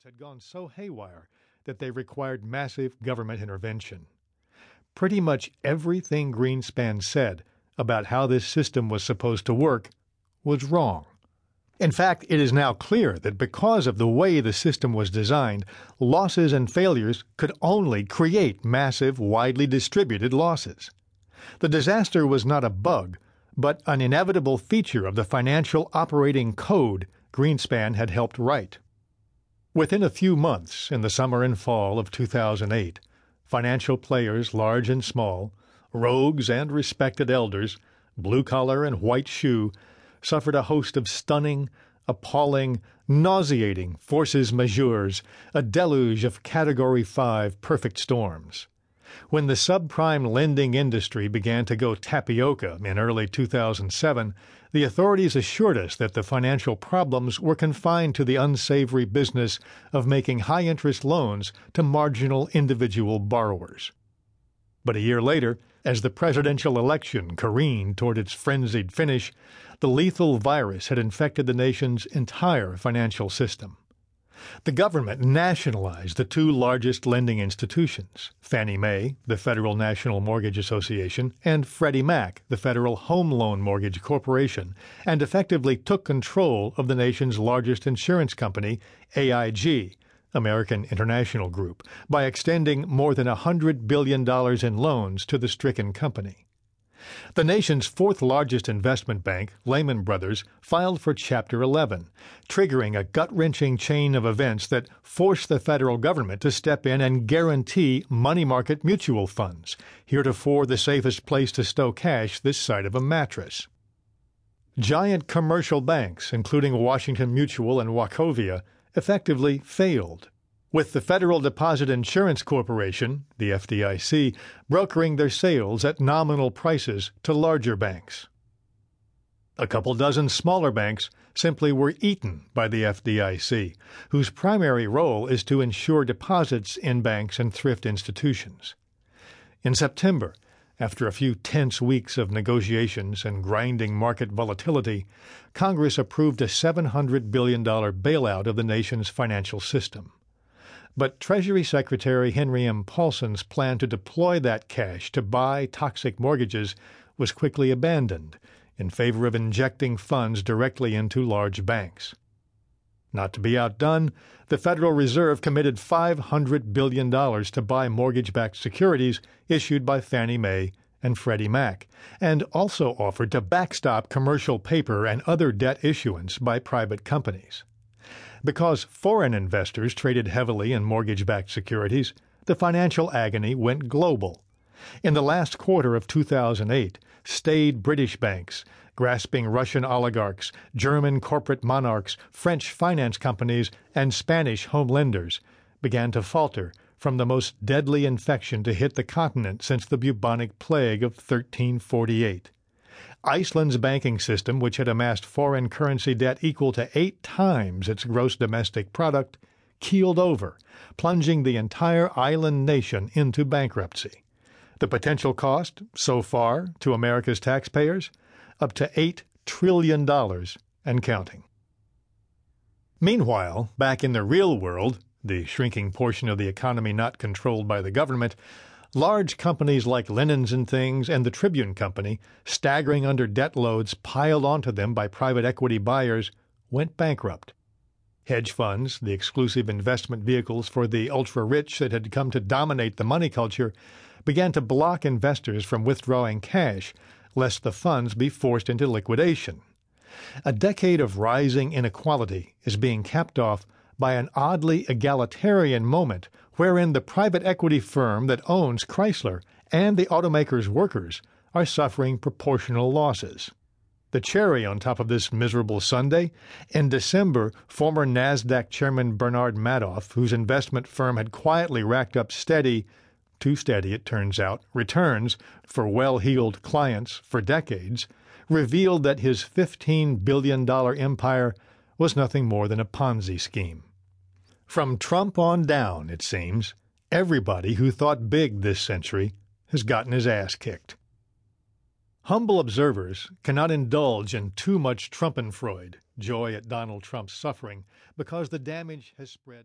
markets had gone so haywire that they required massive government intervention. Pretty much everything Greenspan said about how this system was supposed to work was wrong. In fact, it is now clear that because of the way the system was designed, losses and failures could only create massive, widely distributed losses. The disaster was not a bug, but an inevitable feature of the financial operating code Greenspan had helped write. Within a few months, in the summer and fall of 2008, financial players large and small, rogues and respected elders, blue collar and white shoe, suffered a host of stunning, appalling, nauseating forces majeures, a deluge of Category 5 perfect storms. When the subprime lending industry began to go tapioca in early 2007, the authorities assured us that the financial problems were confined to the unsavory business of making high interest loans to marginal individual borrowers. But a year later, as the presidential election careened toward its frenzied finish, the lethal virus had infected the nation's entire financial system. The government nationalized the two largest lending institutions, Fannie Mae, the Federal National Mortgage Association, and Freddie Mac, the Federal Home Loan Mortgage Corporation, and effectively took control of the nation's largest insurance company, AIG, American International Group, by extending more than $100 billion in loans to the stricken company. The nation's fourth largest investment bank, Lehman Brothers, filed for Chapter 11, triggering a gut wrenching chain of events that forced the federal government to step in and guarantee money market mutual funds, heretofore the safest place to stow cash this side of a mattress. Giant commercial banks, including Washington Mutual and Wachovia, effectively failed with the Federal Deposit Insurance Corporation, the FDIC, brokering their sales at nominal prices to larger banks. A couple dozen smaller banks simply were eaten by the FDIC, whose primary role is to insure deposits in banks and thrift institutions. In September, after a few tense weeks of negotiations and grinding market volatility, Congress approved a $700 billion bailout of the nation's financial system. But Treasury Secretary Henry M. Paulson's plan to deploy that cash to buy toxic mortgages was quickly abandoned in favor of injecting funds directly into large banks. Not to be outdone, the Federal Reserve committed $500 billion to buy mortgage backed securities issued by Fannie Mae and Freddie Mac, and also offered to backstop commercial paper and other debt issuance by private companies. Because foreign investors traded heavily in mortgage backed securities, the financial agony went global. In the last quarter of 2008, staid British banks, grasping Russian oligarchs, German corporate monarchs, French finance companies, and Spanish home lenders began to falter from the most deadly infection to hit the continent since the bubonic plague of 1348. Iceland's banking system, which had amassed foreign currency debt equal to eight times its gross domestic product, keeled over, plunging the entire island nation into bankruptcy. The potential cost, so far, to America's taxpayers, up to $8 trillion and counting. Meanwhile, back in the real world, the shrinking portion of the economy not controlled by the government, Large companies like Linens and Things and the Tribune Company, staggering under debt loads piled onto them by private equity buyers, went bankrupt. Hedge funds, the exclusive investment vehicles for the ultra rich that had come to dominate the money culture, began to block investors from withdrawing cash lest the funds be forced into liquidation. A decade of rising inequality is being capped off by an oddly egalitarian moment wherein the private equity firm that owns Chrysler and the automaker's workers are suffering proportional losses. The cherry on top of this miserable Sunday, in December, former NASDAQ chairman Bernard Madoff, whose investment firm had quietly racked up steady, too steady it turns out, returns for well heeled clients for decades, revealed that his $15 billion empire was nothing more than a Ponzi scheme. From Trump on down, it seems, everybody who thought big this century has gotten his ass kicked. Humble observers cannot indulge in too much Trumpenfreud, joy at Donald Trump's suffering, because the damage has spread.